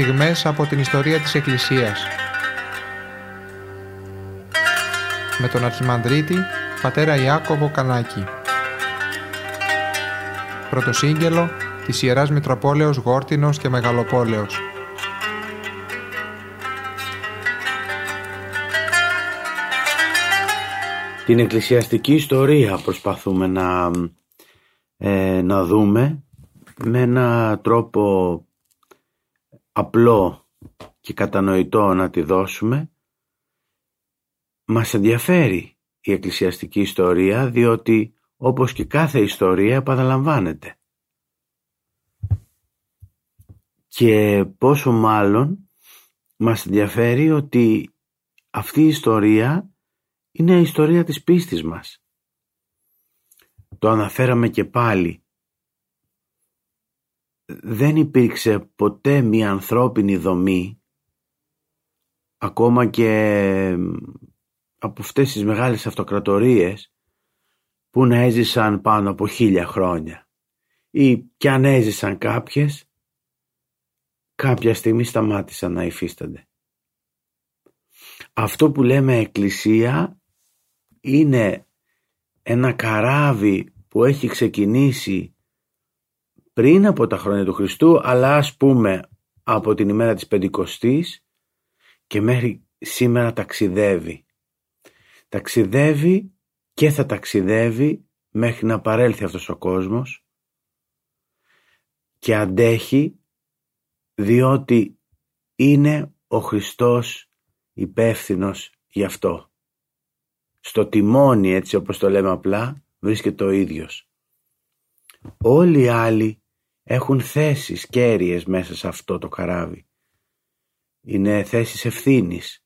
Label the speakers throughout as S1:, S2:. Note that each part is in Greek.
S1: στιγμές από την ιστορία της Εκκλησίας. Με τον Αρχιμανδρίτη, πατέρα Ιάκωβο Κανάκη. Πρωτοσύγγελο της Ιεράς Μητροπόλεως Γόρτινος και Μεγαλοπόλεως.
S2: Την εκκλησιαστική ιστορία προσπαθούμε να, ε, να δούμε με ένα τρόπο απλό και κατανοητό να τη δώσουμε. Μας ενδιαφέρει η εκκλησιαστική ιστορία διότι όπως και κάθε ιστορία επαναλαμβάνεται. Και πόσο μάλλον μας ενδιαφέρει ότι αυτή η ιστορία είναι η ιστορία της πίστης μας. Το αναφέραμε και πάλι. Δεν υπήρξε ποτέ μια ανθρώπινη δομή ακόμα και από αυτές τις μεγάλες αυτοκρατορίες που να έζησαν πάνω από χίλια χρόνια ή κι αν έζησαν κάποιες κάποια στιγμή σταμάτησαν να υφίστανται. Αυτό που λέμε εκκλησία είναι ένα καράβι που έχει ξεκινήσει πριν από τα χρόνια του Χριστού αλλά ας πούμε από την ημέρα της Πεντηκοστής και μέχρι σήμερα ταξιδεύει. Ταξιδεύει και θα ταξιδεύει μέχρι να παρέλθει αυτός ο κόσμος και αντέχει διότι είναι ο Χριστός υπεύθυνος γι' αυτό στο τιμόνι έτσι όπως το λέμε απλά βρίσκεται ο ίδιος. Όλοι οι άλλοι έχουν θέσεις κέρυες μέσα σε αυτό το καράβι. Είναι θέσεις ευθύνης.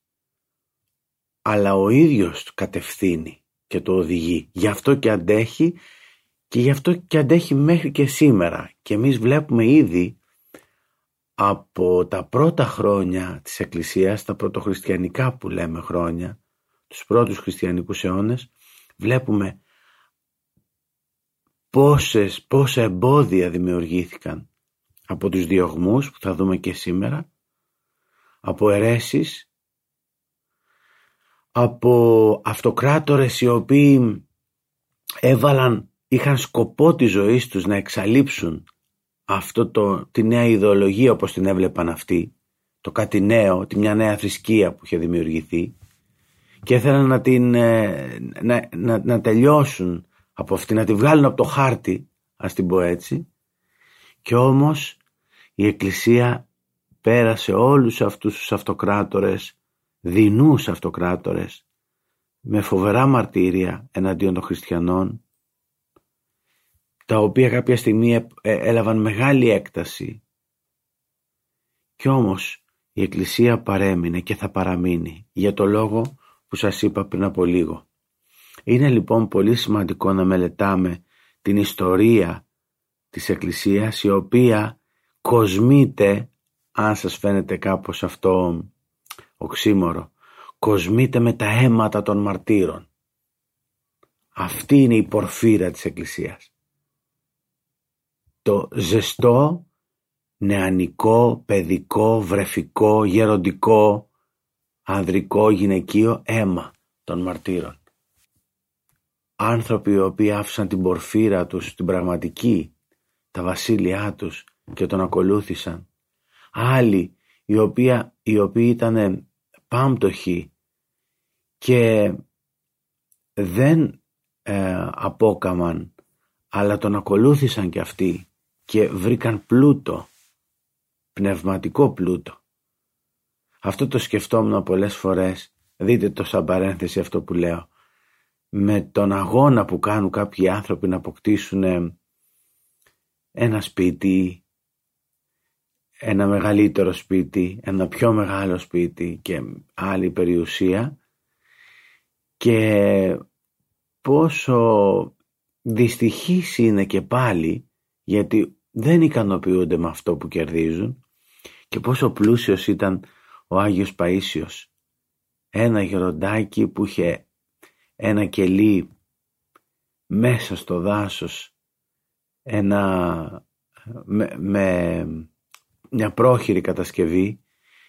S2: Αλλά ο ίδιος κατευθύνει και το οδηγεί. Γι' αυτό και αντέχει και γι' αυτό και αντέχει μέχρι και σήμερα. Και εμείς βλέπουμε ήδη από τα πρώτα χρόνια της Εκκλησίας, τα πρωτοχριστιανικά που λέμε χρόνια, τους πρώτους χριστιανικούς αιώνες βλέπουμε πόσες, πόσα εμπόδια δημιουργήθηκαν από τους διωγμούς που θα δούμε και σήμερα από αιρέσεις από αυτοκράτορες οι οποίοι έβαλαν είχαν σκοπό τη ζωή τους να εξαλείψουν αυτό το, τη νέα ιδεολογία όπως την έβλεπαν αυτοί το κάτι νέο, τη μια νέα θρησκεία που είχε δημιουργηθεί και ήθελαν να, την, ε, να, να, να τελειώσουν από αυτή, να τη βγάλουν από το χάρτη, ας την πω έτσι. Και όμως η Εκκλησία πέρασε όλους αυτούς τους αυτοκράτορες, δεινούς αυτοκράτορες, με φοβερά μαρτύρια εναντίον των χριστιανών, τα οποία κάποια στιγμή ε, έλαβαν μεγάλη έκταση. Κι όμως η Εκκλησία παρέμεινε και θα παραμείνει για το λόγο που σας είπα πριν από λίγο. Είναι λοιπόν πολύ σημαντικό να μελετάμε την ιστορία της Εκκλησίας η οποία κοσμείται, αν σας φαίνεται κάπως αυτό οξύμορο, κοσμείται με τα αίματα των μαρτύρων. Αυτή είναι η πορφύρα της Εκκλησίας. Το ζεστό, νεανικό, παιδικό, βρεφικό, γεροντικό, ανδρικό γυναικείο αίμα των μαρτύρων. Άνθρωποι οι οποίοι άφησαν την πορφύρα τους, την πραγματική, τα βασίλειά τους και τον ακολούθησαν. Άλλοι οι οποίοι, οι οποίοι ήταν πάμπτωχοι και δεν ε, απόκαμαν αλλά τον ακολούθησαν και αυτοί και βρήκαν πλούτο, πνευματικό πλούτο. Αυτό το σκεφτόμουν πολλές φορές, δείτε το σαν παρένθεση αυτό που λέω, με τον αγώνα που κάνουν κάποιοι άνθρωποι να αποκτήσουν ένα σπίτι, ένα μεγαλύτερο σπίτι, ένα πιο μεγάλο σπίτι και άλλη περιουσία. Και πόσο δυστυχής είναι και πάλι γιατί δεν ικανοποιούνται με αυτό που κερδίζουν και πόσο πλούσιος ήταν ο Άγιος Παΐσιος ένα γεροντάκι που είχε ένα κελί μέσα στο δάσος ένα με, με μια πρόχειρη κατασκευή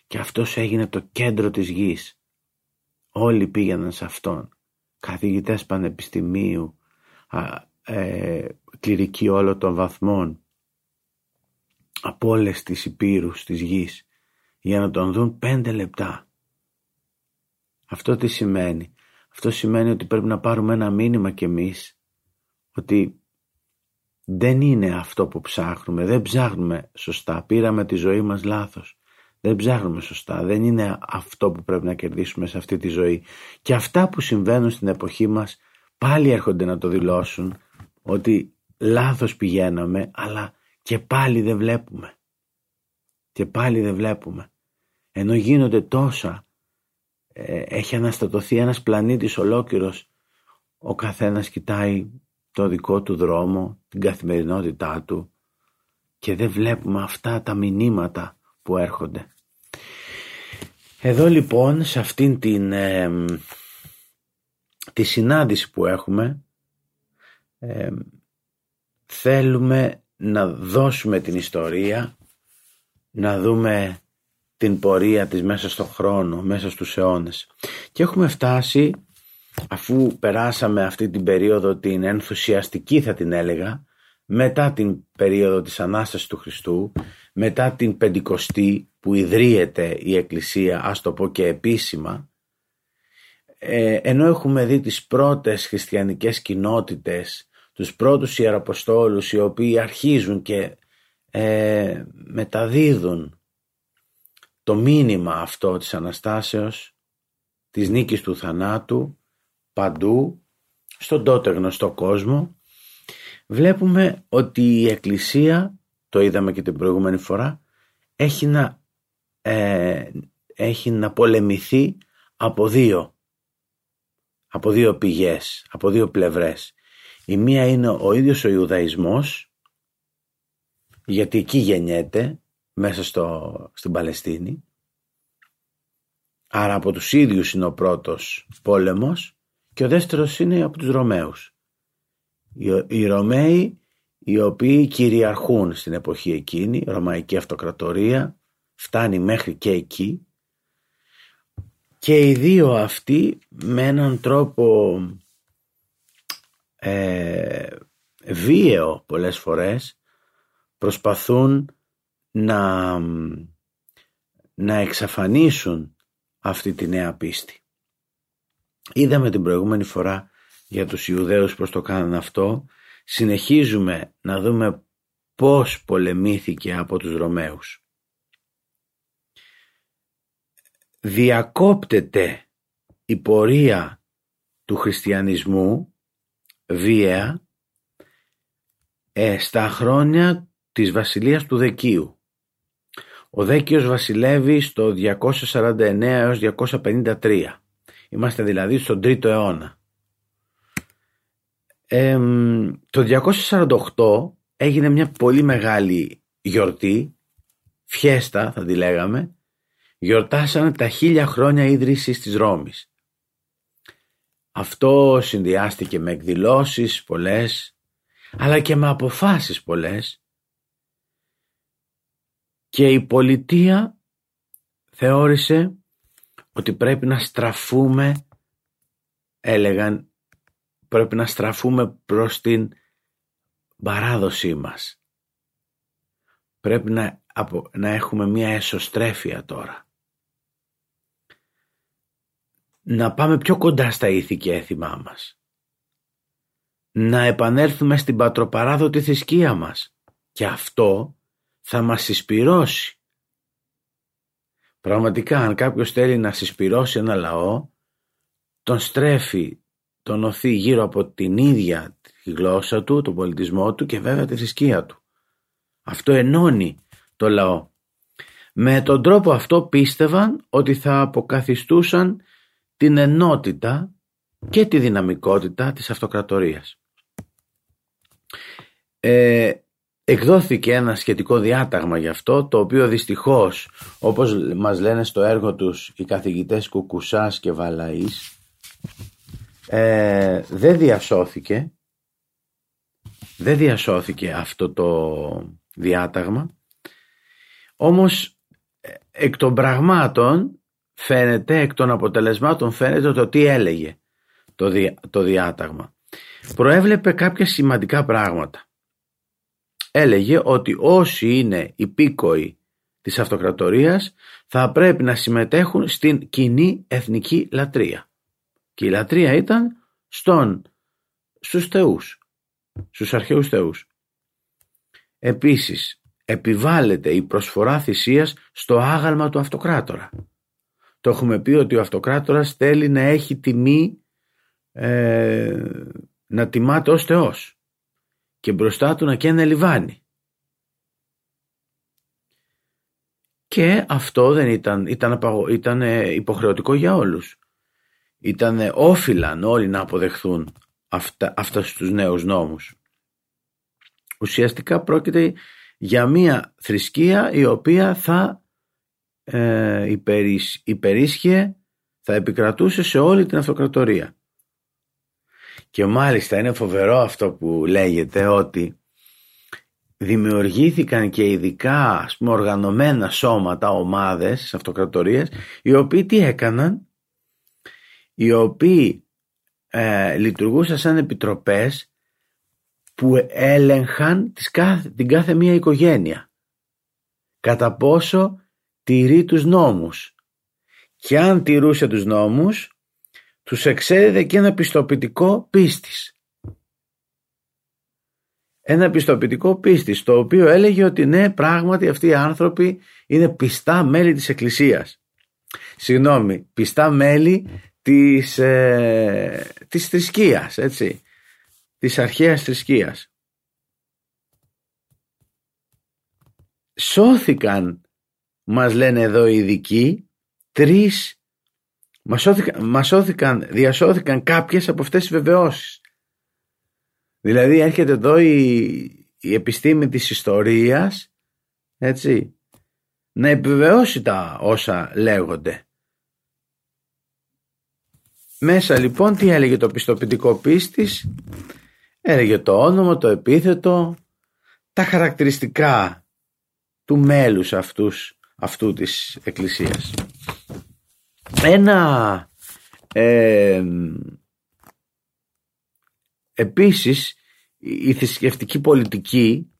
S2: και αυτός έγινε το κέντρο της γης. Όλοι πήγαιναν σε αυτόν. Καθηγητές πανεπιστημίου, α, ε, κληρικοί όλων των βαθμών, από όλες τις υπήρους της γης, για να τον δουν πέντε λεπτά. Αυτό τι σημαίνει; Αυτό σημαίνει ότι πρέπει να πάρουμε ένα μήνυμα κι εμείς, ότι δεν είναι αυτό που ψάχνουμε, δεν ψάχνουμε σωστά, πήραμε τη ζωή μας λάθος. Δεν ψάχνουμε σωστά, δεν είναι αυτό που πρέπει να κερδίσουμε σε αυτή τη ζωή. Και αυτά που συμβαίνουν στην εποχή μας πάλι έρχονται να το δηλώσουν ότι λάθος πηγαίναμε αλλά και πάλι δεν βλέπουμε. Και πάλι δεν βλέπουμε. Ενώ γίνονται τόσα, ε, έχει αναστατωθεί ένας πλανήτης ολόκληρος, ο καθένας κοιτάει το δικό του δρόμο, την καθημερινότητά του και δεν βλέπουμε αυτά τα μηνύματα που έρχονται. Εδώ λοιπόν σε αυτήν την τη συνάντηση που έχουμε θέλουμε να δώσουμε την ιστορία, να δούμε την πορεία της μέσα στον χρόνο, μέσα στους αιώνες. Και έχουμε φτάσει, αφού περάσαμε αυτή την περίοδο την ενθουσιαστική θα την έλεγα, μετά την περίοδο της Ανάστασης του Χριστού, μετά την Πεντηκοστή που ιδρύεται η Εκκλησία, ας το πω και επίσημα, ε, ενώ έχουμε δει τις πρώτες χριστιανικές κοινότητες, τους πρώτους ιεραποστόλους οι οποίοι αρχίζουν και ε, μεταδίδουν το μήνυμα αυτό της Αναστάσεως, της νίκης του θανάτου, παντού, στον τότε γνωστό κόσμο, βλέπουμε ότι η Εκκλησία, το είδαμε και την προηγούμενη φορά, έχει να, ε, έχει να πολεμηθεί από δύο, από δύο πηγές, από δύο πλευρές. Η μία είναι ο ίδιος ο Ιουδαϊσμός, γιατί εκεί γεννιέται, μέσα στο, στην Παλαιστίνη. Άρα από τους ίδιους είναι ο πρώτος πόλεμος και ο δεύτερος είναι από τους Ρωμαίους. Οι Ρωμαίοι οι οποίοι κυριαρχούν στην εποχή εκείνη, Ρωμαϊκή Αυτοκρατορία, φτάνει μέχρι και εκεί και οι δύο αυτοί με έναν τρόπο ε, βίαιο πολλές φορές προσπαθούν να, να εξαφανίσουν αυτή τη νέα πίστη. Είδαμε την προηγούμενη φορά για τους Ιουδαίους πως το κάνανε αυτό. Συνεχίζουμε να δούμε πώς πολεμήθηκε από τους Ρωμαίους. Διακόπτεται η πορεία του χριστιανισμού βία ε, στα χρόνια της βασιλείας του Δεκίου. Ο Δέκιος βασιλεύει στο 249 έως 253. Είμαστε δηλαδή στον 3ο αιώνα. το 248 έγινε μια πολύ μεγάλη γιορτή, φιέστα θα τη λέγαμε, γιορτάσανε τα χίλια χρόνια ίδρυσης της Ρώμης. Αυτό συνδυάστηκε με εκδηλώσεις πολλές, αλλά και με αποφάσεις πολλές και η πολιτεία θεώρησε ότι πρέπει να στραφούμε, έλεγαν, πρέπει να στραφούμε προς την παράδοσή μας. Πρέπει να, να έχουμε μια εσωστρέφεια τώρα. Να πάμε πιο κοντά στα ήθη και έθιμά μας. Να επανέλθουμε στην πατροπαράδοτη θρησκεία μας. Και αυτό θα μας συσπυρώσει. Πραγματικά αν κάποιος θέλει να συσπυρώσει ένα λαό τον στρέφει, τον οθεί γύρω από την ίδια τη γλώσσα του, τον πολιτισμό του και βέβαια τη θρησκεία του. Αυτό ενώνει το λαό. Με τον τρόπο αυτό πίστευαν ότι θα αποκαθιστούσαν την ενότητα και τη δυναμικότητα της αυτοκρατορίας. Ε, εκδόθηκε ένα σχετικό διάταγμα γι' αυτό το οποίο δυστυχώς όπως μας λένε στο έργο τους οι καθηγητές Κουκουσάς και Βαλαής ε, δεν διασώθηκε δεν διασώθηκε αυτό το διάταγμα Όμως εκ των πραγμάτων φαίνεται, εκ των αποτελεσμάτων φαίνεται το τι έλεγε το, το διάταγμα. Προέβλεπε κάποια σημαντικά πράγματα. Έλεγε ότι όσοι είναι υπήκοοι της αυτοκρατορίας θα πρέπει να συμμετέχουν στην κοινή εθνική λατρεία. Και η λατρεία ήταν στον, στους θεούς, στους αρχαίους θεούς. Επίσης, επιβάλλεται η προσφορά θυσίας στο άγαλμα του αυτοκράτορα. Το έχουμε πει ότι ο αυτοκράτορας θέλει να έχει τιμή, ε, να τιμάται ως Θεός και μπροστά του να καίνε λιβάνι. Και αυτό δεν ήταν, ήταν, ήταν υποχρεωτικό για όλους. Ήταν όφυλαν όλοι να αποδεχθούν αυτά, αυτά στους νέους νόμους. Ουσιαστικά πρόκειται για μία θρησκεία η οποία θα ε, υπερίσχυε, θα επικρατούσε σε όλη την αυτοκρατορία. Και μάλιστα είναι φοβερό αυτό που λέγεται ότι δημιουργήθηκαν και ειδικά ας πούμε, οργανωμένα σώματα, ομάδες αυτοκρατορίες οι οποίοι τι έκαναν; Οι οποίοι ε, λειτουργούσαν σαν επιτροπές που έλεγχαν τις κάθε, την κάθε μία οικογένεια. Κατά πόσο τηρεί τους νόμους. Και αν τηρούσε τους νόμους τους εξέδιδε και ένα πιστοποιητικό πίστης. Ένα πιστοποιητικό πίστης το οποίο έλεγε ότι ναι πράγματι αυτοί οι άνθρωποι είναι πιστά μέλη της Εκκλησίας. Συγγνώμη πιστά μέλη της, ε, της θρησκείας έτσι της αρχαίας θρησκείας. Σώθηκαν μας λένε εδώ οι ειδικοί τρεις μας σώθηκαν, μας σώθηκαν, διασώθηκαν κάποιες από αυτές τις βεβαιώσεις δηλαδή έρχεται εδώ η, η επιστήμη της ιστορίας έτσι να επιβεβαιώσει τα όσα λέγονται μέσα λοιπόν τι έλεγε το πιστοποιητικό πίστης; Έλεγε το όνομα, το επίθετο τα χαρακτηριστικά του μέλους αυτούς αυτού της εκκλησίας. Ένα ε, επίσης η θρησκευτική πολιτική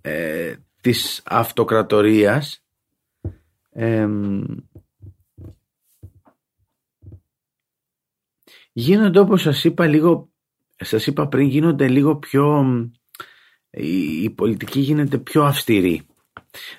S2: ε, της αυτοκρατορίας ε, γίνονται όπως σας είπα λίγο σας είπα πριν γίνονται λίγο πιο η πολιτική γίνεται πιο αυστηρή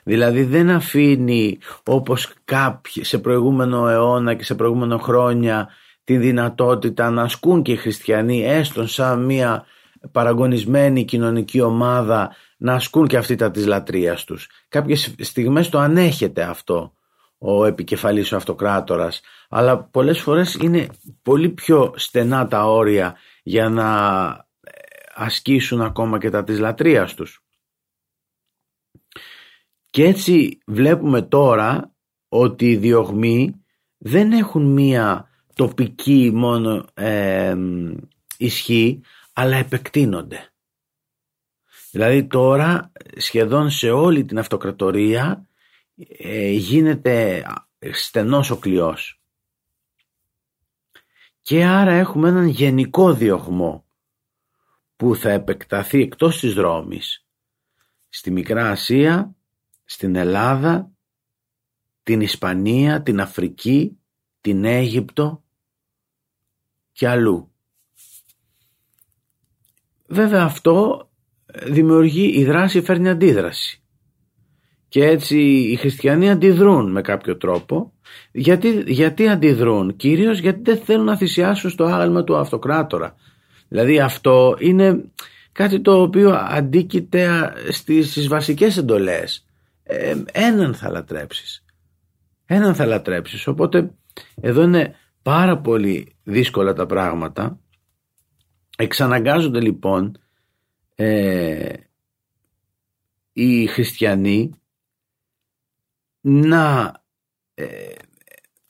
S2: Δηλαδή δεν αφήνει όπως κάποιοι σε προηγούμενο αιώνα και σε προηγούμενο χρόνια την δυνατότητα να ασκούν και οι χριστιανοί έστω σαν μια παραγωνισμένη κοινωνική ομάδα να ασκούν και αυτή τα της λατρείας τους. Κάποιες στιγμές το ανέχεται αυτό ο επικεφαλής ο αυτοκράτορας αλλά πολλές φορές είναι πολύ πιο στενά τα όρια για να ασκήσουν ακόμα και τα της λατρείας τους. Και έτσι βλέπουμε τώρα ότι οι διωγμοί δεν έχουν μία τοπική μόνο ισχύ αλλά επεκτείνονται. Δηλαδή τώρα σχεδόν σε όλη την αυτοκρατορία ε, γίνεται στενός ο κλειός. Και άρα έχουμε έναν γενικό διωγμό που θα επεκταθεί εκτός της Ρώμης στη Μικρά Ασία στην Ελλάδα, την Ισπανία, την Αφρική, την Αίγυπτο και αλλού. Βέβαια αυτό δημιουργεί, η δράση φέρνει αντίδραση. Και έτσι οι χριστιανοί αντιδρούν με κάποιο τρόπο. Γιατί, γιατί αντιδρούν, κυρίως γιατί δεν θέλουν να θυσιάσουν στο άγαλμα του αυτοκράτορα. Δηλαδή αυτό είναι κάτι το οποίο αντίκειται στις, στις βασικές εντολές ε, έναν θα λατρέψεις. Έναν θα λατρέψεις. Οπότε εδώ είναι πάρα πολύ δύσκολα τα πράγματα. Εξαναγκάζονται λοιπόν ε, οι χριστιανοί να ε,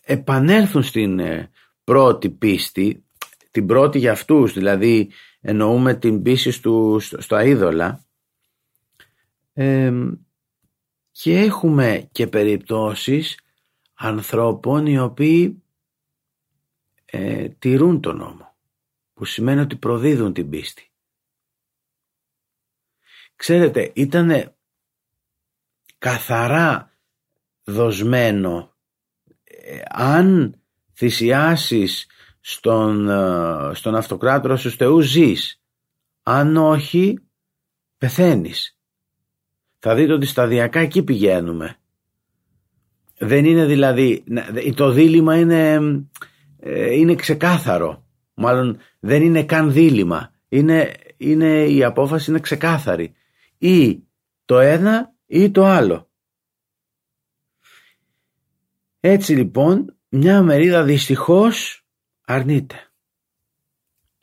S2: επανέλθουν στην ε, πρώτη πίστη, την πρώτη για αυτούς, δηλαδή εννοούμε την πίστη του, στο, στο αίδωλα, και έχουμε και περιπτώσεις ανθρώπων οι οποίοι ε, τηρούν τον νόμο που σημαίνει ότι προδίδουν την πίστη. Ξέρετε, ήταν καθαρά δοσμένο ε, αν θυσιάσεις στον, ε, στον αυτοκράτορα στους θεούς ζεις. Αν όχι, πεθαίνεις. Θα δείτε ότι σταδιακά εκεί πηγαίνουμε. Δεν είναι δηλαδή, το δίλημα είναι, ε, είναι ξεκάθαρο. Μάλλον δεν είναι καν δίλημα. Είναι, είναι, η απόφαση είναι ξεκάθαρη. Ή το ένα ή το άλλο. Έτσι λοιπόν μια μερίδα δυστυχώς αρνείται.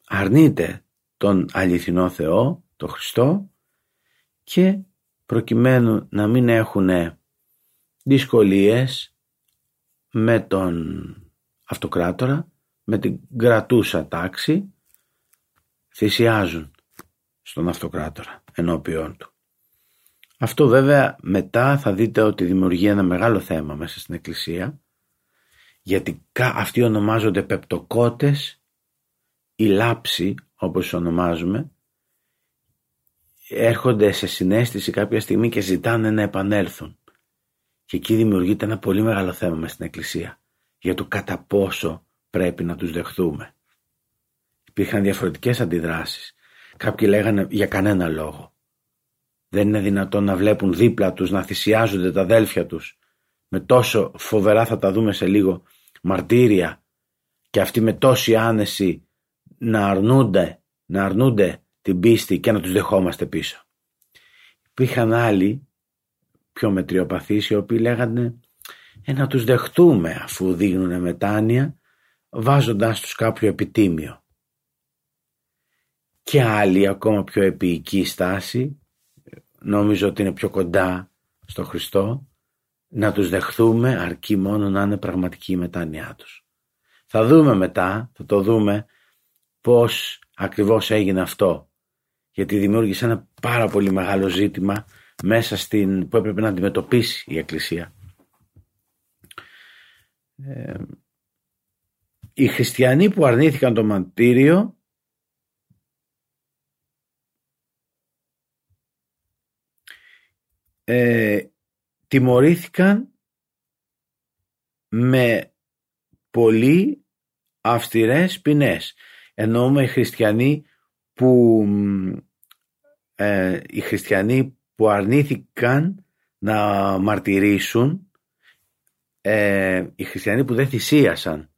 S2: Αρνείται τον αληθινό Θεό, τον Χριστό και προκειμένου να μην έχουν δυσκολίες με τον αυτοκράτορα, με την κρατούσα τάξη, θυσιάζουν στον αυτοκράτορα ενώπιόν του. Αυτό βέβαια μετά θα δείτε ότι δημιουργεί ένα μεγάλο θέμα μέσα στην Εκκλησία γιατί αυτοί ονομάζονται πεπτοκότες ή λάψη όπως ονομάζουμε έρχονται σε συνέστηση κάποια στιγμή και ζητάνε να επανέλθουν. Και εκεί δημιουργείται ένα πολύ μεγάλο θέμα μέσα στην Εκκλησία για το κατά πόσο πρέπει να τους δεχθούμε. Υπήρχαν διαφορετικές αντιδράσεις. Κάποιοι λέγανε για κανένα λόγο. Δεν είναι δυνατόν να βλέπουν δίπλα τους να θυσιάζονται τα αδέλφια τους με τόσο φοβερά θα τα δούμε σε λίγο μαρτύρια και αυτοί με τόση άνεση να αρνούνται, να αρνούνται την πίστη και να τους δεχόμαστε πίσω. Υπήρχαν άλλοι πιο μετριοπαθείς οι οποίοι λέγανε ε, να τους δεχτούμε αφού δείχνουν μετάνοια βάζοντάς τους κάποιο επιτίμιο. Και άλλοι ακόμα πιο επίοικη στάση νομίζω ότι είναι πιο κοντά στο Χριστό να τους δεχθούμε αρκεί μόνο να είναι πραγματική η μετάνοιά τους. Θα δούμε μετά, θα το δούμε πώς ακριβώς έγινε αυτό γιατί δημιούργησε ένα πάρα πολύ μεγάλο ζήτημα μέσα στην, που έπρεπε να αντιμετωπίσει η Εκκλησία. Ε, οι χριστιανοί που αρνήθηκαν το μαντήριο ε, τιμωρήθηκαν με πολύ αυστηρές ποινές. Εννοούμε οι χριστιανοί που ε, οι χριστιανοί που αρνήθηκαν να μαρτυρήσουν ε, οι χριστιανοί που δεν θυσίασαν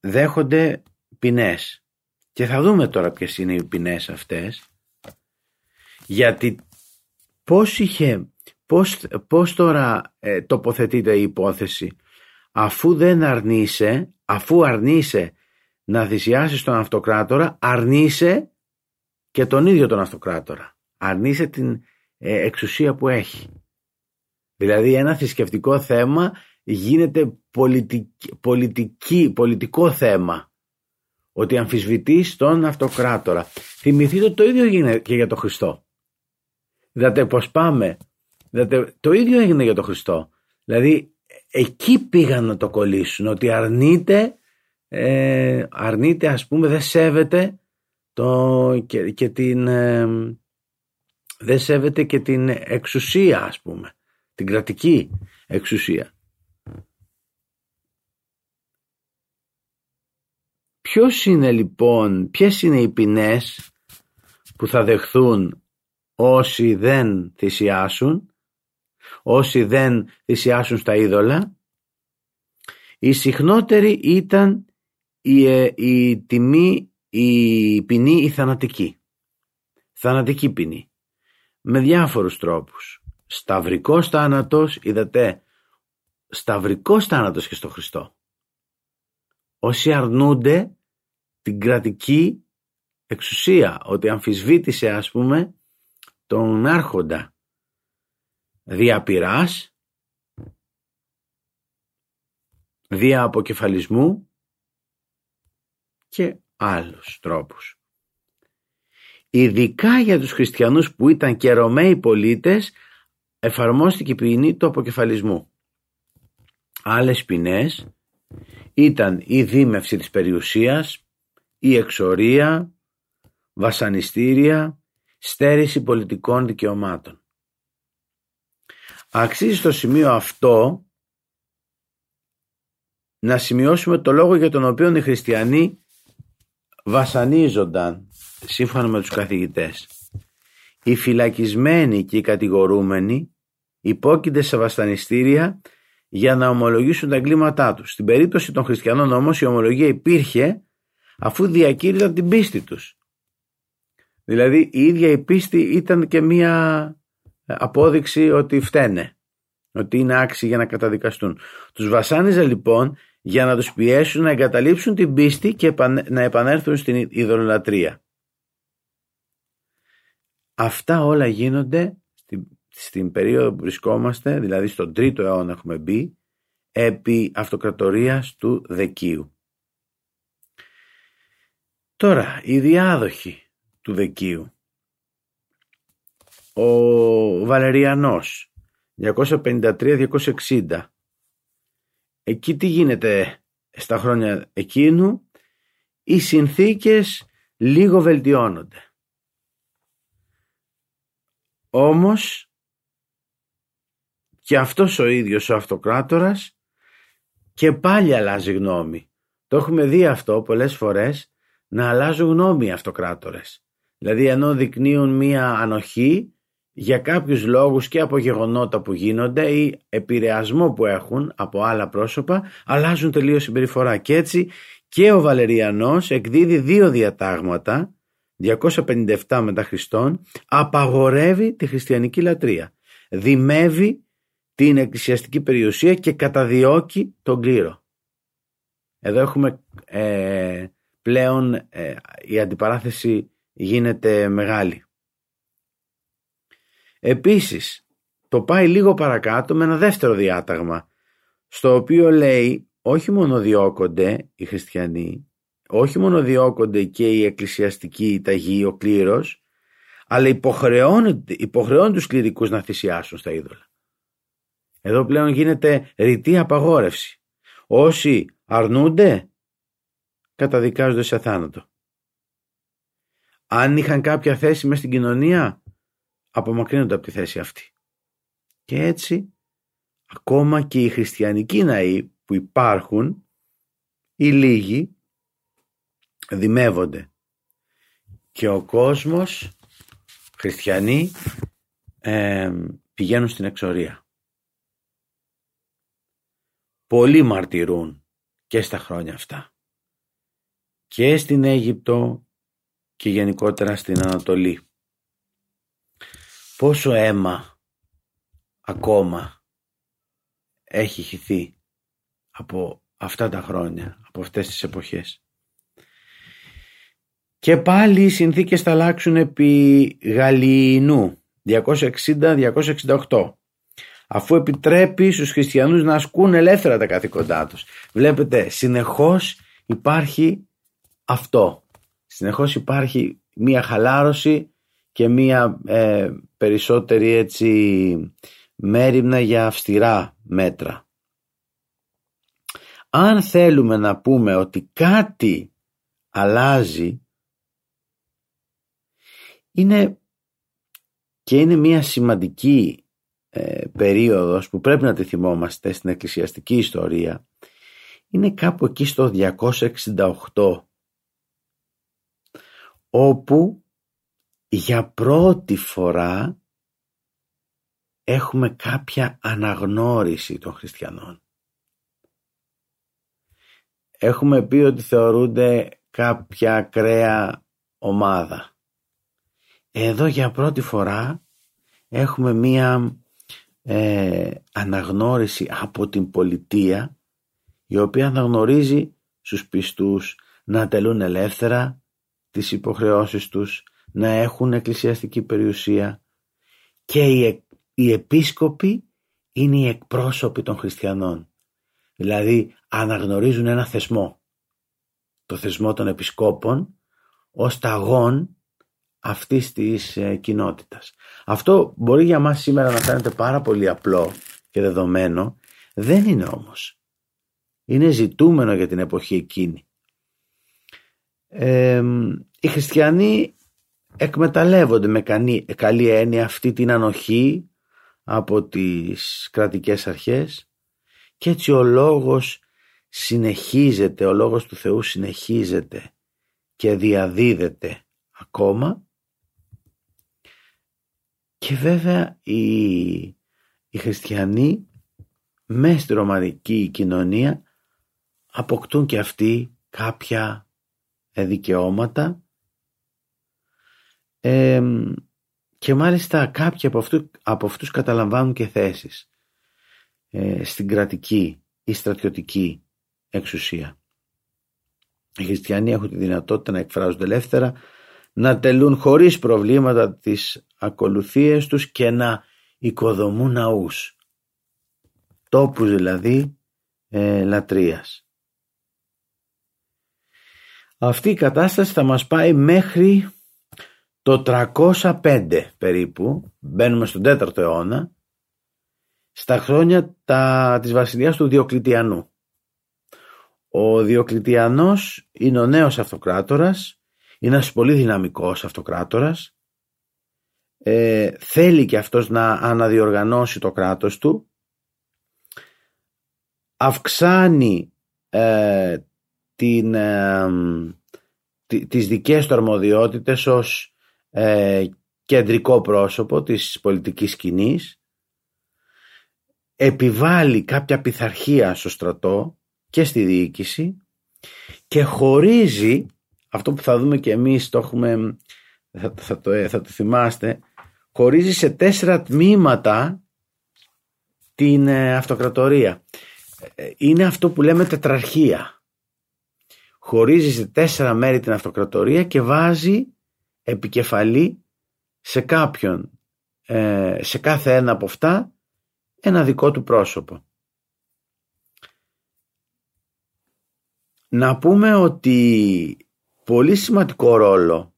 S2: δέχονται ποινές. Και θα δούμε τώρα ποιες είναι οι ποινές αυτές. Γιατί πώς είχε πώς, πώς τώρα ε, τοποθετείται η υπόθεση. Αφού δεν αρνείσαι αφού αρνείσαι να θυσιάσεις τον αυτοκράτορα αρνείσαι και τον ίδιο τον αυτοκράτορα. Αρνείσαι την ε, εξουσία που έχει. Δηλαδή ένα θρησκευτικό θέμα γίνεται πολιτική, πολιτικό θέμα. Ότι αμφισβητείς τον αυτοκράτορα. Θυμηθείτε το ίδιο γίνεται και για τον Χριστό. Δηλαδή πως πάμε. Δηλαδή, το ίδιο έγινε για τον Χριστό. Δηλαδή εκεί πήγαν να το κολλήσουν. Ότι αρνείται, ε, αρνείται ας πούμε δεν σέβεται το, και, και την, δεν σέβεται και την εξουσία ας πούμε, την κρατική εξουσία. Ποιος είναι λοιπόν, ποιες είναι οι ποινές που θα δεχθούν όσοι δεν θυσιάσουν, όσοι δεν θυσιάσουν στα είδωλα; Η συχνότερη ήταν η, ε, η τιμή η ποινή η θανατική. Θανατική ποινή. Με διάφορους τρόπους. Σταυρικός θάνατος, είδατε, σταυρικός θάνατος και στο Χριστό. Όσοι αρνούνται την κρατική εξουσία, ότι αμφισβήτησε ας πούμε τον άρχοντα δια πειράς, δια αποκεφαλισμού και άλλους τρόπους. Ειδικά για τους χριστιανούς που ήταν και Ρωμαίοι πολίτες εφαρμόστηκε η ποινή του αποκεφαλισμού. Άλλες ποινές ήταν η δίμευση της περιουσίας, η εξορία, βασανιστήρια, στέρηση πολιτικών δικαιωμάτων. Αξίζει στο σημείο αυτό να σημειώσουμε το λόγο για τον οποίο οι χριστιανοί βασανίζονταν σύμφωνα με τους καθηγητές. Οι φυλακισμένοι και οι κατηγορούμενοι υπόκεινται σε βασανιστήρια για να ομολογήσουν τα εγκλήματά τους. Στην περίπτωση των χριστιανών όμως η ομολογία υπήρχε αφού διακήρυταν την πίστη τους. Δηλαδή η ίδια η πίστη ήταν και μία απόδειξη ότι φταίνε, ότι είναι άξιοι για να καταδικαστούν. Τους βασάνιζε λοιπόν για να τους πιέσουν να εγκαταλείψουν την πίστη και να επανέλθουν στην ειδωλολατρεία. Αυτά όλα γίνονται στην, στην περίοδο που βρισκόμαστε, δηλαδή στον τρίτο αιώνα έχουμε μπει, επί αυτοκρατορίας του Δεκίου. Τώρα, οι διάδοχοι του Δεκίου. Ο Βαλεριανός, 253-260. Εκεί τι γίνεται στα χρόνια εκείνου, οι συνθήκες λίγο βελτιώνονται. Όμως και αυτός ο ίδιος ο αυτοκράτορας και πάλι αλλάζει γνώμη. Το έχουμε δει αυτό πολλές φορές να αλλάζουν γνώμη οι αυτοκράτορες. Δηλαδή ενώ δεικνύουν μία ανοχή για κάποιους λόγους και από γεγονότα που γίνονται ή επηρεασμό που έχουν από άλλα πρόσωπα αλλάζουν τελείως συμπεριφορά. Και έτσι και ο Βαλεριανός εκδίδει δύο διατάγματα 257 μετά Χριστόν απαγορεύει τη χριστιανική λατρεία. Δημεύει την εκκλησιαστική περιουσία και καταδιώκει τον κλήρο. Εδώ έχουμε ε, πλέον ε, η αντιπαράθεση γίνεται μεγάλη Επίσης, το πάει λίγο παρακάτω με ένα δεύτερο διάταγμα, στο οποίο λέει όχι μόνο διώκονται οι χριστιανοί, όχι μόνο διώκονται και οι εκκλησιαστικοί, η ταγή, ο κλήρος, αλλά υποχρεώνουν, υποχρεώνουν τους κληρικούς να θυσιάσουν στα είδωλα. Εδώ πλέον γίνεται ρητή απαγόρευση. Όσοι αρνούνται, καταδικάζονται σε θάνατο. Αν είχαν κάποια θέση μέσα στην κοινωνία, απομακρύνονται από τη θέση αυτή. Και έτσι ακόμα και οι χριστιανικοί ναοί που υπάρχουν οι λίγοι δημεύονται και ο κόσμος χριστιανοί πηγαίνουν στην εξορία. Πολλοί μαρτυρούν και στα χρόνια αυτά και στην Αίγυπτο και γενικότερα στην Ανατολή πόσο αίμα ακόμα έχει χυθεί από αυτά τα χρόνια, από αυτές τις εποχές. Και πάλι οι συνθήκες θα αλλάξουν επί Γαλλιινού 260-268 αφού επιτρέπει στους χριστιανούς να ασκούν ελεύθερα τα καθήκοντά τους. Βλέπετε, συνεχώς υπάρχει αυτό. Συνεχώς υπάρχει μία χαλάρωση και μία ε, περισσότερη έτσι μέρημνα για αυστηρά μέτρα. Αν θέλουμε να πούμε ότι κάτι αλλάζει είναι και είναι μια σημαντική ε, περίοδος που πρέπει να τη θυμόμαστε στην εκκλησιαστική ιστορία είναι κάπου εκεί στο 268 όπου για πρώτη φορά έχουμε κάποια αναγνώριση των χριστιανών. Έχουμε πει ότι θεωρούνται κάποια ακραία ομάδα. Εδώ για πρώτη φορά έχουμε μία ε, αναγνώριση από την πολιτεία η οποία αναγνωρίζει στους πιστούς να τελούν ελεύθερα τις υποχρεώσεις τους, να έχουν εκκλησιαστική περιουσία και οι, οι επίσκοποι είναι οι εκπρόσωποι των χριστιανών. Δηλαδή αναγνωρίζουν ένα θεσμό, το θεσμό των επισκόπων, ως ταγόν αυτής της ε, κοινότητας. Αυτό μπορεί για μας σήμερα να φαίνεται πάρα πολύ απλό και δεδομένο, δεν είναι όμως. Είναι ζητούμενο για την εποχή εκείνη. οι χριστιανοί εκμεταλλεύονται με καλή έννοια αυτή την ανοχή από τις κρατικές αρχές και έτσι ο λόγος συνεχίζεται, ο λόγος του Θεού συνεχίζεται και διαδίδεται ακόμα. Και βέβαια οι, οι χριστιανοί μέσα στη ρωμανική κοινωνία αποκτούν και αυτοί κάποια δικαιώματα και μάλιστα κάποιοι από, αυτού, από αυτούς καταλαμβάνουν και θέσεις ε, στην κρατική ή στρατιωτική εξουσία. Οι χριστιανοί έχουν τη δυνατότητα να εκφράζονται ελεύθερα, να τελούν χωρίς προβλήματα τις ακολουθίες τους και να οικοδομούν ναούς. Τόπους δηλαδή ε, λατρείας. Αυτή η κατάσταση θα μας πάει μέχρι το 305 περίπου, μπαίνουμε στον 4ο αιώνα, στα χρόνια τα, της βασιλείας του Διοκλητιανού. Ο Διοκλητιανός είναι ο νέος αυτοκράτορας, είναι ένας πολύ δυναμικός αυτοκράτορας, ε, θέλει και αυτός να αναδιοργανώσει το κράτος του, αυξάνει ε, την, ε, τις δικές του αρμοδιότητες ως ε, κεντρικό πρόσωπο της πολιτικής σκηνής επιβάλλει κάποια πειθαρχία στο στρατό και στη διοίκηση και χωρίζει αυτό που θα δούμε και εμείς το έχουμε θα, θα, το, θα το θυμάστε χωρίζει σε τέσσερα τμήματα την ε, αυτοκρατορία. Ε, είναι αυτό που λέμε τετραρχία. Χωρίζει σε τέσσερα μέρη την αυτοκρατορία και βάζει επικεφαλή σε κάποιον, ε, σε κάθε ένα από αυτά, ένα δικό του πρόσωπο. Να πούμε ότι πολύ σημαντικό ρόλο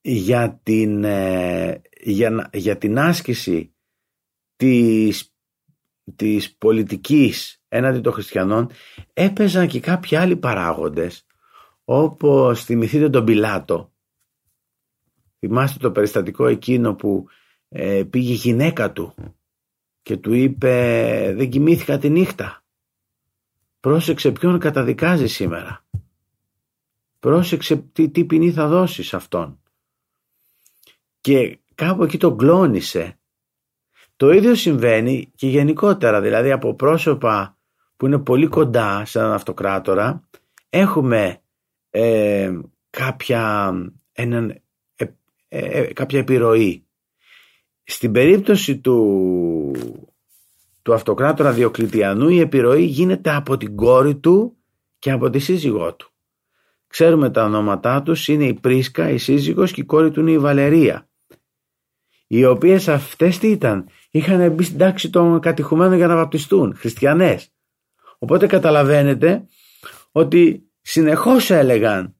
S2: για την, ε, για, για την άσκηση της, της πολιτικής έναντι των χριστιανών έπαιζαν και κάποιοι άλλοι παράγοντες όπως θυμηθείτε τον Πιλάτο. Θυμάστε το περιστατικό εκείνο που ε, πήγε η γυναίκα του και του είπε δεν κοιμήθηκα τη νύχτα. Πρόσεξε ποιον καταδικάζει σήμερα. Πρόσεξε τι, τι ποινή θα δώσεις αυτόν. Και κάπου εκεί τον κλώνησε. Το ίδιο συμβαίνει και γενικότερα, δηλαδή από πρόσωπα που είναι πολύ κοντά σε έναν αυτοκράτορα, έχουμε ε, κάποια, έναν, ε, ε, κάποια επιρροή. Στην περίπτωση του, του αυτοκράτορα Διοκλητιανού η επιρροή γίνεται από την κόρη του και από τη σύζυγό του. Ξέρουμε τα ονόματά τους είναι η Πρίσκα, η σύζυγος και η κόρη του είναι η Βαλερία. Οι οποίες αυτές τι ήταν, είχαν μπει στην τάξη των κατηχουμένων για να βαπτιστούν, χριστιανές. Οπότε καταλαβαίνετε ότι συνεχώς έλεγαν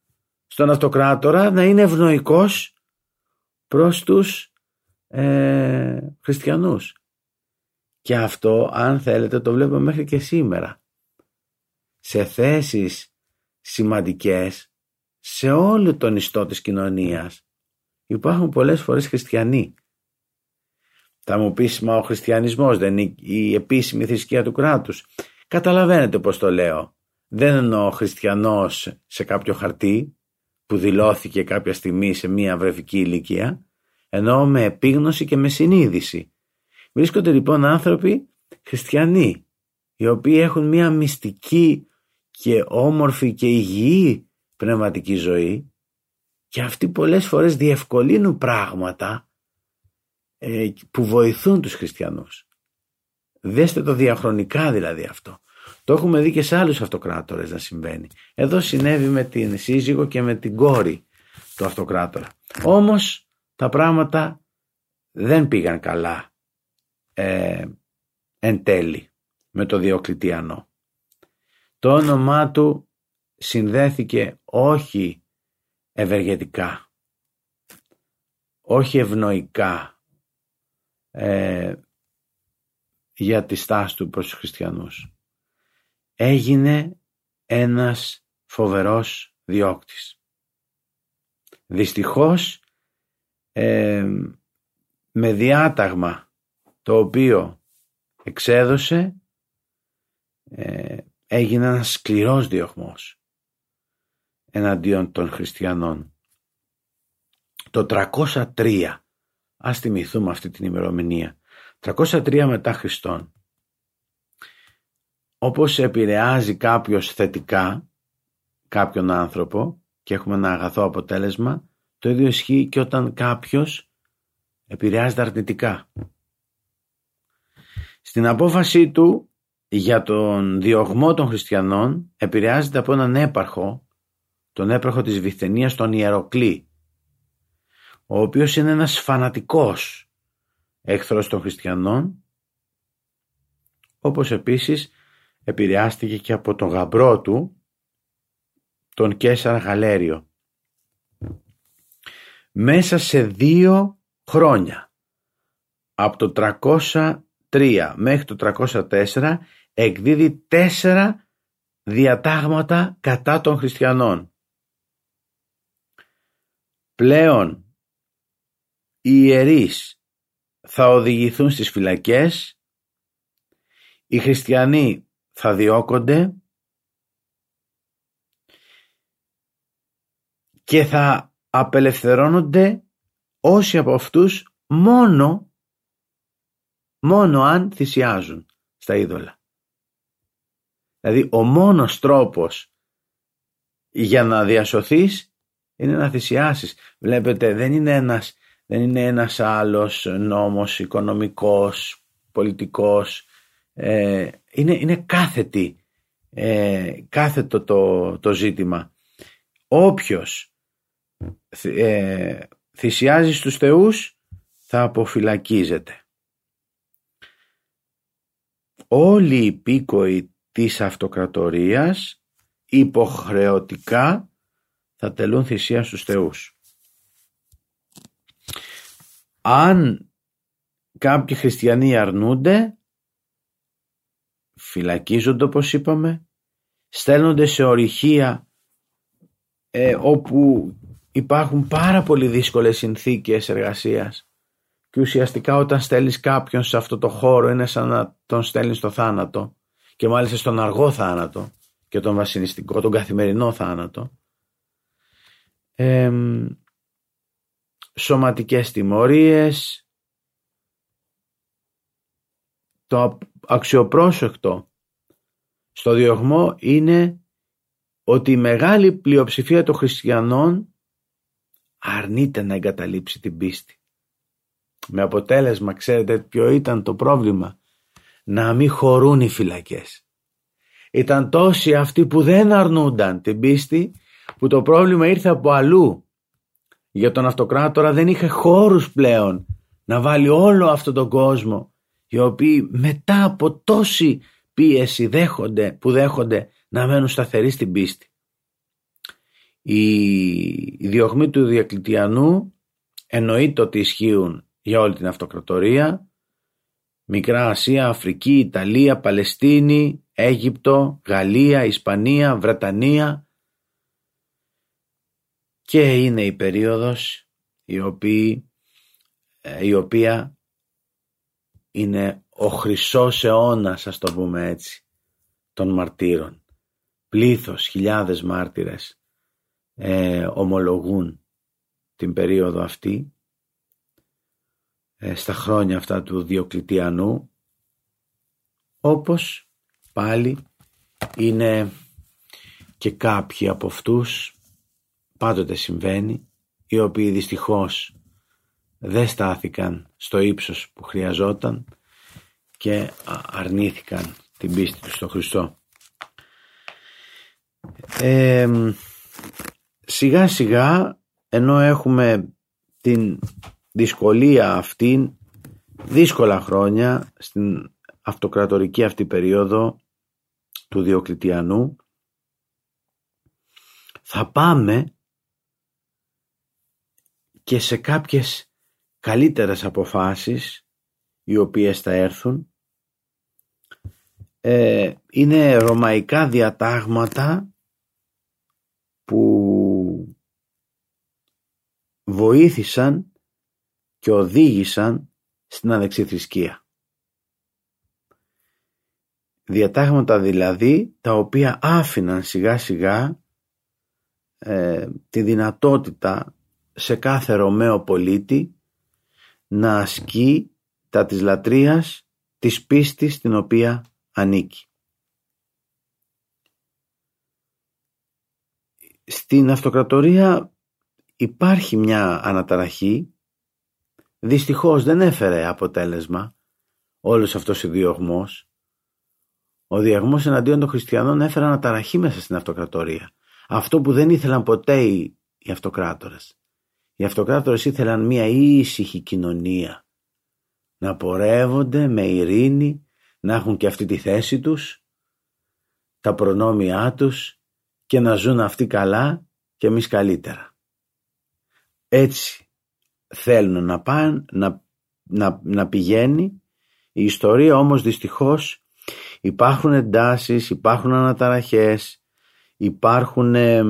S2: στον αυτοκράτορα να είναι ευνοϊκός προς τους ε, χριστιανούς. Και αυτό αν θέλετε το βλέπουμε μέχρι και σήμερα. Σε θέσεις σημαντικές σε όλο τον ιστό της κοινωνίας υπάρχουν πολλές φορές χριστιανοί. Θα μου πεις μα ο χριστιανισμός δεν είναι η επίσημη θρησκεία του κράτους. Καταλαβαίνετε πως το λέω δεν εννοώ χριστιανός σε κάποιο χαρτί που δηλώθηκε κάποια στιγμή σε μια βρεφική ηλικία, εννοώ με επίγνωση και με συνείδηση. Βρίσκονται λοιπόν άνθρωποι χριστιανοί, οι οποίοι έχουν μια μυστική και όμορφη και υγιή πνευματική ζωή και αυτοί πολλές φορές διευκολύνουν πράγματα ε, που βοηθούν τους χριστιανούς. Δέστε το διαχρονικά δηλαδή αυτό. Το έχουμε δει και σε άλλους αυτοκράτορες να συμβαίνει. Εδώ συνέβη με την σύζυγο και με την κόρη του αυτοκράτορα. Όμως τα πράγματα δεν πήγαν καλά ε, εν τέλει με το Διοκλητιανό. Το όνομά του συνδέθηκε όχι ευεργετικά, όχι ευνοϊκά ε, για τη στάση του προς τους χριστιανούς. Έγινε ένας φοβερός διώκτης. Δυστυχώς ε, με διάταγμα το οποίο εξέδωσε ε, έγινε ένας σκληρός διωγμός εναντίον των χριστιανών. Το 303, ας θυμηθούμε αυτή την ημερομηνία, 303 μετά Χριστόν. Όπως επηρεάζει κάποιος θετικά κάποιον άνθρωπο και έχουμε ένα αγαθό αποτέλεσμα, το ίδιο ισχύει και όταν κάποιος επηρεάζεται αρνητικά. Στην απόφαση του για τον διωγμό των χριστιανών επηρεάζεται από έναν έπαρχο, τον έπαρχο της Βυθενίας, τον Ιεροκλή, ο οποίος είναι ένας φανατικός έχθρος των χριστιανών, όπως επίσης επηρεάστηκε και από τον γαμπρό του, τον Κέσσαρ Γαλέριο. Μέσα σε δύο χρόνια, από το 303 μέχρι το 304, εκδίδει τέσσερα διατάγματα κατά των χριστιανών. Πλέον οι ιερείς θα οδηγηθούν στις φυλακές, οι χριστιανοί θα διώκονται και θα απελευθερώνονται όσοι από αυτούς μόνο, μόνο αν θυσιάζουν στα είδωλα. Δηλαδή ο μόνος τρόπος για να διασωθείς είναι να θυσιάσεις. Βλέπετε δεν είναι ένας, δεν είναι ένας άλλος νόμος οικονομικός, πολιτικός. Ε, είναι, είναι κάθετη, ε, κάθετο το, το ζήτημα. Όποιος ε, θυσιάζει στους θεούς θα αποφυλακίζεται. Όλοι οι πίκοοι της αυτοκρατορίας υποχρεωτικά θα τελούν θυσία στους θεούς. Αν κάποιοι χριστιανοί αρνούνται, φυλακίζονται όπως είπαμε, στέλνονται σε ορυχεία ε, όπου υπάρχουν πάρα πολύ δύσκολες συνθήκες εργασίας και ουσιαστικά όταν στέλνεις κάποιον σε αυτό το χώρο είναι σαν να τον στέλνεις στο θάνατο και μάλιστα στον αργό θάνατο και τον βασινιστικό, τον καθημερινό θάνατο. Ε, σωματικές τιμωρίες, το αξιοπρόσεκτο στο διωγμό είναι ότι η μεγάλη πλειοψηφία των χριστιανών αρνείται να εγκαταλείψει την πίστη. Με αποτέλεσμα, ξέρετε ποιο ήταν το πρόβλημα; Να μην χωρούν οι φυλακές. Ήταν τόσοι αυτοί που δεν αρνούνταν την πίστη που το πρόβλημα ήρθε από αλλού. Για τον αυτοκράτορα δεν είχε χώρους πλέον να βάλει όλο αυτόν τον κόσμο οι οποίοι μετά από τόση πίεση δέχονται, που δέχονται να μένουν σταθεροί στην πίστη. Οι διωγμοί του Διακλητιανού εννοείται ότι ισχύουν για όλη την αυτοκρατορία Μικρά Ασία, Αφρική, Ιταλία, Παλαιστίνη, Αίγυπτο, Γαλλία, Ισπανία, Βρετανία και είναι η περίοδος η, οποία, ε, η οποία είναι ο χρυσός αιώνας, ας το πούμε έτσι, των μαρτύρων. Πλήθος, χιλιάδες μάρτυρες ε, ομολογούν την περίοδο αυτή ε, στα χρόνια αυτά του Διοκλητιανού όπως πάλι είναι και κάποιοι από αυτούς πάντοτε συμβαίνει οι οποίοι δυστυχώς δεν στάθηκαν στο ύψος που χρειαζόταν και αρνήθηκαν την πίστη τους στο Χριστό. σιγά σιγά ενώ έχουμε την δυσκολία αυτή, δύσκολα χρόνια στην αυτοκρατορική αυτή περίοδο του Διοκλητιανού θα πάμε και σε κάποιες καλύτερες αποφάσεις οι οποίες θα έρθουν ε, είναι ρωμαϊκά διατάγματα που βοήθησαν και οδήγησαν στην αδεξιθρησκεία. Διατάγματα δηλαδή τα οποία άφηναν σιγά σιγά ε, τη δυνατότητα σε κάθε Ρωμαίο πολίτη να ασκεί τα της λατρείας της πίστης την οποία ανήκει. Στην αυτοκρατορία υπάρχει μια αναταραχή, δυστυχώς δεν έφερε αποτέλεσμα όλος αυτός ο διωγμός. Ο διωγμός εναντίον των χριστιανών έφερε αναταραχή μέσα στην αυτοκρατορία. Αυτό που δεν ήθελαν ποτέ οι, οι αυτοκράτορες. Οι αυτοκράτορες ήθελαν μια ήσυχη κοινωνία. Να πορεύονται με ειρήνη, να έχουν και αυτή τη θέση τους, τα προνόμια τους και να ζουν αυτοί καλά και εμείς καλύτερα. Έτσι θέλουν να πάνε, να, να, να πηγαίνει. Η ιστορία όμως δυστυχώς υπάρχουν εντάσεις, υπάρχουν αναταραχές, υπάρχουν ε,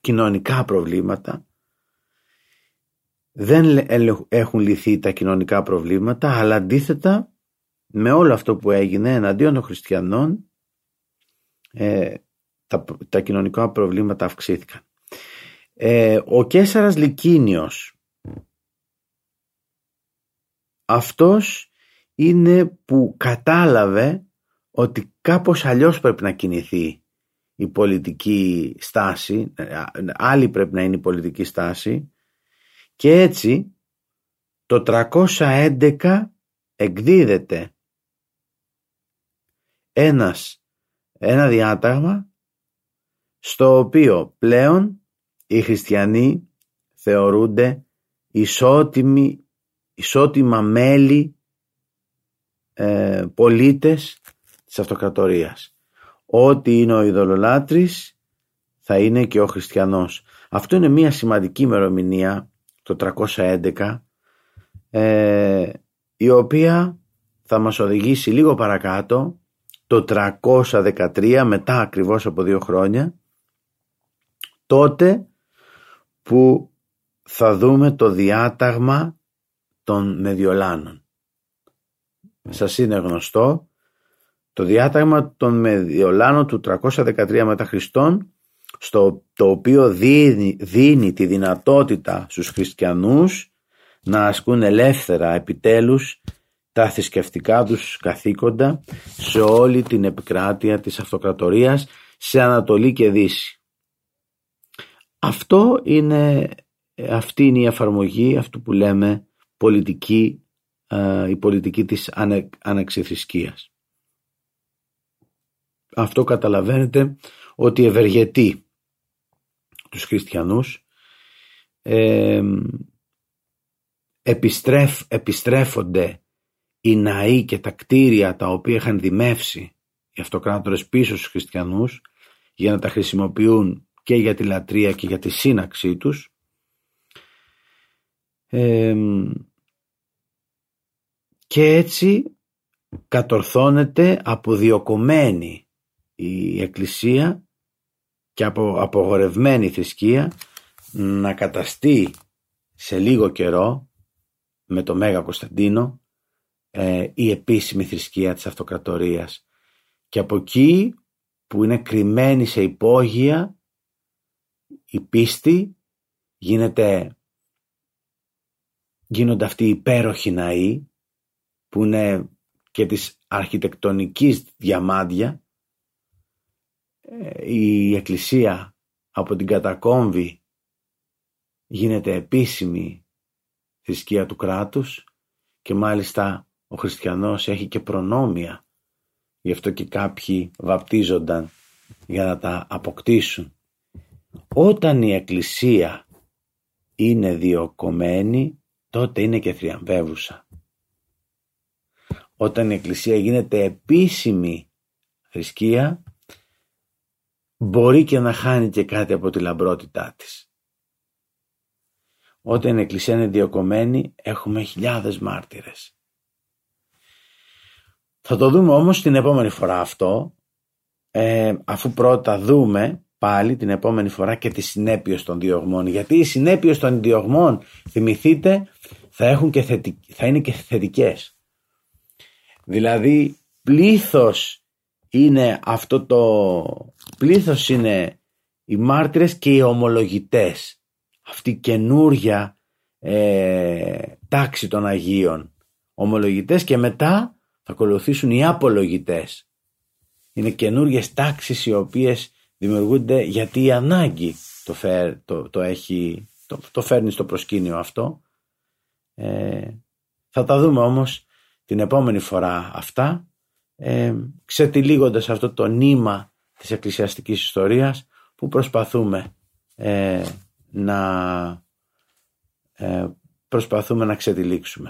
S2: κοινωνικά προβλήματα. Δεν έχουν λυθεί τα κοινωνικά προβλήματα, αλλά αντίθετα με όλο αυτό που έγινε εναντίον των χριστιανών ε, τα, τα κοινωνικά προβλήματα αυξήθηκαν. Ε, ο Κέσαρας Λικίνιος αυτός είναι που κατάλαβε ότι κάπως αλλιώς πρέπει να κινηθεί η πολιτική στάση, άλλη πρέπει να είναι η πολιτική στάση και έτσι το 311 εκδίδεται ένας, ένα διάταγμα στο οποίο πλέον οι χριστιανοί θεωρούνται ισότιμοι, ισότιμα μέλη ε, πολίτες της αυτοκρατορίας. Ό,τι είναι ο ειδωλολάτρης θα είναι και ο χριστιανός. Αυτό είναι μια σημαντική ημερομηνία το 311 ε, η οποία θα μας οδηγήσει λίγο παρακάτω το 313 μετά ακριβώς από δύο χρόνια τότε που θα δούμε το διάταγμα των Μεδιολάνων. Σας είναι γνωστό το διάταγμα των Μεδιολάνων του 313 μετά Χριστόν στο το οποίο δίνει, δίνει τη δυνατότητα στους χριστιανούς να ασκούν ελεύθερα επιτέλους τα θρησκευτικά τους καθήκοντα σε όλη την επικράτεια της αυτοκρατορίας σε Ανατολή και Δύση. Αυτό είναι, αυτή είναι η εφαρμογή αυτού που λέμε πολιτική, η πολιτική της ανε, Αυτό καταλαβαίνετε ότι ευεργετεί τους χριστιανούς ε, επιστρέφ, επιστρέφονται οι ναοί και τα κτίρια τα οποία είχαν δημεύσει οι αυτοκράτορες πίσω στους χριστιανούς για να τα χρησιμοποιούν και για τη λατρεία και για τη σύναξή τους. Και έτσι κατορθώνεται αποδιοκομμένη η Εκκλησία και από απογορευμένη θρησκεία να καταστεί σε λίγο καιρό με το Μέγα Κωνσταντίνο ε, η επίσημη θρησκεία της αυτοκρατορίας. Και από εκεί που είναι κρυμμένη σε υπόγεια η πίστη γίνεται γίνονται αυτοί οι υπέροχοι ναοί που είναι και της αρχιτεκτονικής διαμάντια ε, η εκκλησία από την κατακόμβη γίνεται επίσημη θρησκεία του κράτους και μάλιστα ο χριστιανός έχει και προνόμια. Γι' αυτό και κάποιοι βαπτίζονταν για να τα αποκτήσουν. Όταν η εκκλησία είναι διοκομμένη τότε είναι και θριαμβεύουσα. Όταν η εκκλησία γίνεται επίσημη θρησκεία μπορεί και να χάνει και κάτι από τη λαμπρότητά της. Όταν η Εκκλησία είναι διοκομμένη έχουμε χιλιάδες μάρτυρες. Θα το δούμε όμως την επόμενη φορά αυτό, ε, αφού πρώτα δούμε πάλι την επόμενη φορά και τις συνέπειες των διωγμών. Γιατί οι συνέπειες των διωγμών, θυμηθείτε, θα, έχουν και θα είναι και θετικές. Δηλαδή πλήθος είναι αυτό το πλήθος είναι οι μάρτυρες και οι ομολογητές. Αυτή η καινούρια ε, τάξη των Αγίων. Ομολογητές και μετά θα ακολουθήσουν οι απολογητές. Είναι καινούργιες τάξεις οι οποίες δημιουργούνται γιατί η ανάγκη το, το, το, έχει, το, το φέρνει στο προσκήνιο αυτό. Ε, θα τα δούμε όμως την επόμενη φορά αυτά. Ε, ξετυλίγοντας αυτό το νήμα της εκκλησιαστικής ιστορίας που προσπαθούμε ε, να ε, προσπαθούμε να ξετυλίξουμε.